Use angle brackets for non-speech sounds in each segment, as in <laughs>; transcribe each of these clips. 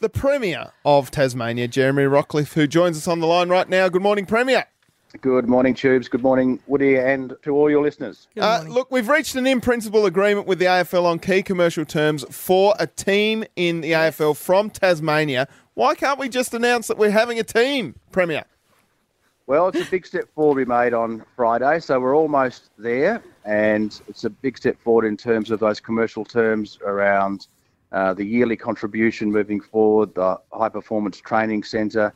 the Premier of Tasmania, Jeremy Rockliff, who joins us on the line right now. Good morning, Premier. Good morning, Tubes. Good morning, Woody, and to all your listeners. Uh, look, we've reached an in principle agreement with the AFL on key commercial terms for a team in the AFL from Tasmania. Why can't we just announce that we're having a team, Premier? Well, it's a big step forward we made on Friday, so we're almost there, and it's a big step forward in terms of those commercial terms around uh, the yearly contribution moving forward, the high performance training centre,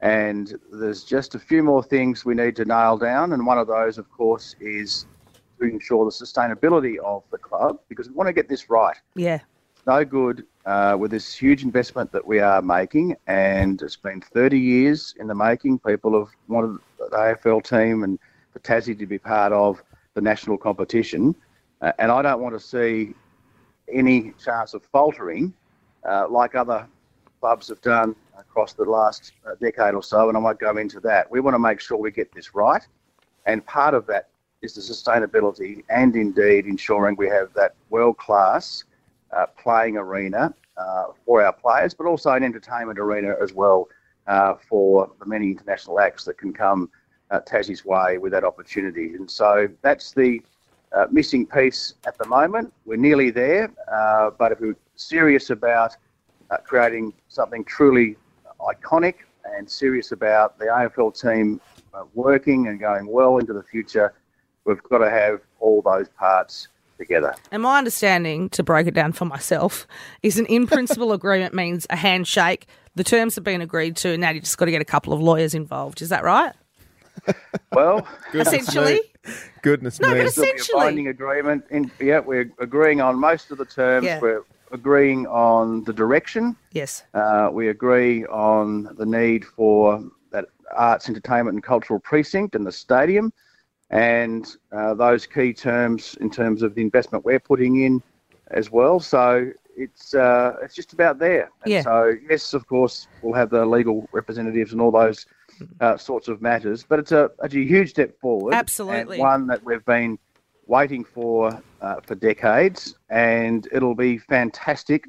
and there's just a few more things we need to nail down, and one of those, of course, is to ensure the sustainability of the club because we want to get this right. Yeah. No good uh, with this huge investment that we are making, and it's been 30 years in the making. People have wanted the AFL team and for Tassie to be part of the national competition, uh, and I don't want to see any chance of faltering uh, like other clubs have done across the last uh, decade or so, and I won't go into that. We want to make sure we get this right, and part of that is the sustainability and indeed ensuring we have that world class uh, playing arena uh, for our players, but also an entertainment arena as well uh, for the many international acts that can come uh, Tassie's way with that opportunity. And so that's the uh, missing piece at the moment. We're nearly there, uh, but if we're serious about uh, creating something truly iconic and serious about the AFL team uh, working and going well into the future, we've got to have all those parts together. And my understanding, to break it down for myself, is an in principle <laughs> agreement means a handshake. The terms have been agreed to, and now you just got to get a couple of lawyers involved. Is that right? Well, <laughs> Essentially. Goodness No, me. but There'll a Essentially. binding agreement. In, yeah, we're agreeing on most of the terms. Yeah. We're agreeing on the direction. Yes. Uh, we agree on the need for that arts, entertainment, and cultural precinct and the stadium, and uh, those key terms in terms of the investment we're putting in as well. So it's uh, it's just about there. And Yeah. So yes, of course, we'll have the legal representatives and all those uh, sorts of matters, but it's a, it's a huge step forward. Absolutely. And one that we've been waiting for uh, for decades, and it'll be fantastic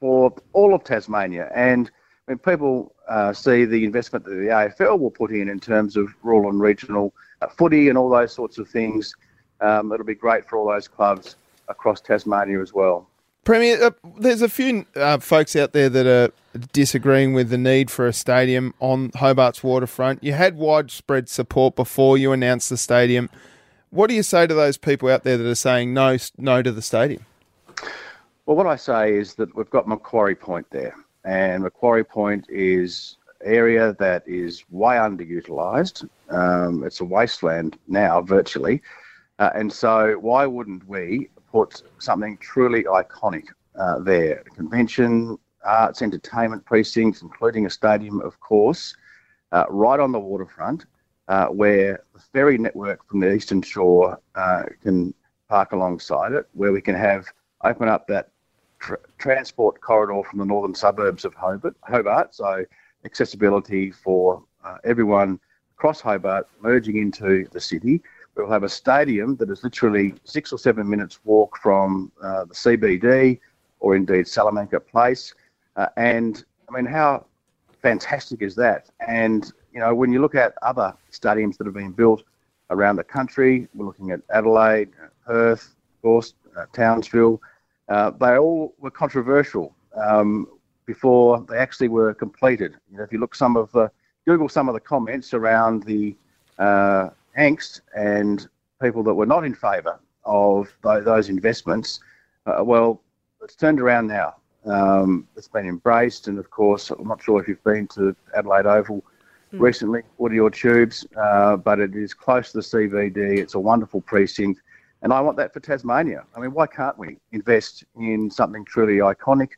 for all of Tasmania. And when people uh, see the investment that the AFL will put in in terms of rural and regional uh, footy and all those sorts of things, um, it'll be great for all those clubs across Tasmania as well. Premier, uh, there's a few uh, folks out there that are disagreeing with the need for a stadium on Hobart's waterfront. You had widespread support before you announced the stadium. What do you say to those people out there that are saying no, no to the stadium? Well, what I say is that we've got Macquarie Point there, and Macquarie Point is area that is way underutilised. Um, it's a wasteland now, virtually, uh, and so why wouldn't we put something truly iconic uh, there? Convention, arts, entertainment precincts, including a stadium, of course, uh, right on the waterfront, uh, where the ferry network from the Eastern Shore uh, can park alongside it, where we can have open up that tr- transport corridor from the northern suburbs of Hobart, Hobart so accessibility for uh, everyone across Hobart merging into the city. We'll have a stadium that is literally six or seven minutes walk from uh, the CBD or indeed Salamanca Place. Uh, and I mean, how fantastic is that? And, you know, when you look at other stadiums that have been built around the country, we're looking at Adelaide, Perth, of course, uh, Townsville, uh, they all were controversial um, before they actually were completed. You know, if you look some of the, Google some of the comments around the uh, angst and people that were not in favour of tho- those investments, uh, well, it's turned around now. Um, it's been embraced, and of course, I'm not sure if you've been to Adelaide Oval recently, Woody Your Tubes, uh, but it is close to the CBD. It's a wonderful precinct, and I want that for Tasmania. I mean, why can't we invest in something truly iconic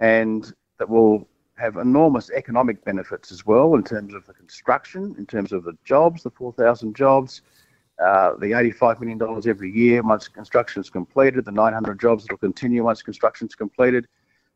and that will have enormous economic benefits as well in terms of the construction, in terms of the jobs, the 4,000 jobs, uh, the $85 million every year once construction is completed, the 900 jobs that will continue once construction is completed,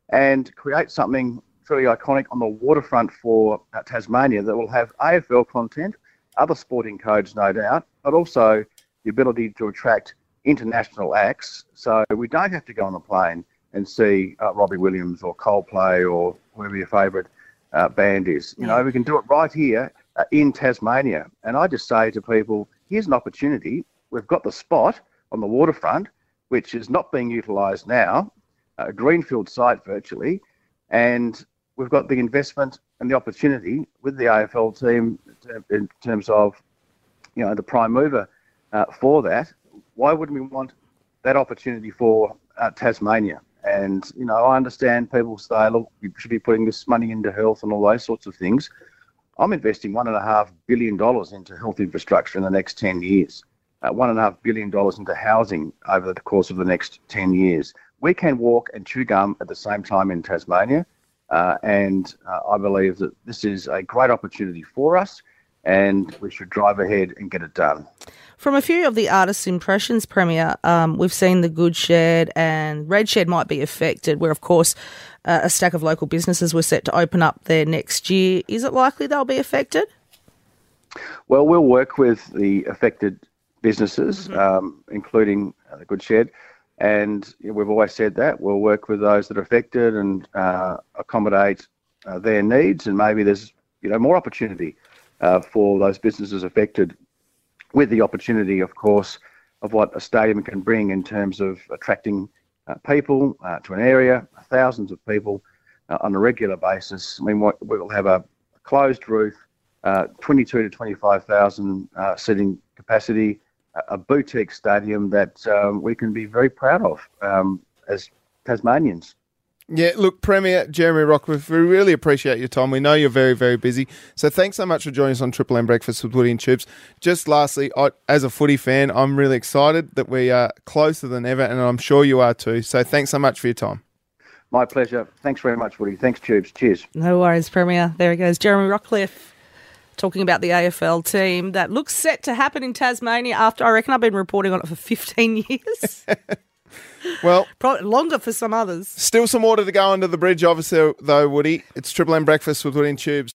and create something truly iconic on the waterfront for uh, Tasmania that will have AFL content, other sporting codes, no doubt, but also the ability to attract international acts. So we don't have to go on a plane and see uh, Robbie Williams or Coldplay or whoever your favourite uh, band is. You know, we can do it right here uh, in Tasmania. And I just say to people, here's an opportunity. We've got the spot on the waterfront, which is not being utilised now, a greenfield site virtually, and we've got the investment and the opportunity with the AFL team in terms of, you know, the prime mover uh, for that. Why wouldn't we want that opportunity for uh, Tasmania? And you know, I understand people say, look, we should be putting this money into health and all those sorts of things. I'm investing one and a half billion dollars into health infrastructure in the next ten years. Uh, one and a half billion dollars into housing over the course of the next ten years. We can walk and chew gum at the same time in Tasmania, uh, and uh, I believe that this is a great opportunity for us and we should drive ahead and get it done. From a few of the artists' impressions, Premier, um, we've seen the Good Shed and Red Shed might be affected, where, of course, uh, a stack of local businesses were set to open up there next year. Is it likely they'll be affected? Well, we'll work with the affected businesses, mm-hmm. um, including uh, the Good Shed. And we've always said that we'll work with those that are affected and uh, accommodate uh, their needs, and maybe there's you know more opportunity uh, for those businesses affected, with the opportunity, of course, of what a stadium can bring in terms of attracting uh, people uh, to an area, thousands of people uh, on a regular basis. I mean, what, we'll have a closed roof, uh, 22 to 25,000 uh, seating capacity, a boutique stadium that um, we can be very proud of um, as Tasmanians. Yeah, look, Premier Jeremy Rockliff, we really appreciate your time. We know you're very, very busy. So thanks so much for joining us on Triple M Breakfast with Woody and Tubes. Just lastly, I, as a footy fan, I'm really excited that we are closer than ever, and I'm sure you are too. So thanks so much for your time. My pleasure. Thanks very much, Woody. Thanks, Tubes. Cheers. No worries, Premier. There he goes. Jeremy Rockliff talking about the AFL team that looks set to happen in Tasmania after I reckon I've been reporting on it for <laughs> 15 years. <laughs> Well, Probably longer for some others. Still some water to go under the bridge, obviously, though, Woody. It's Triple M Breakfast with Woody and Tubes.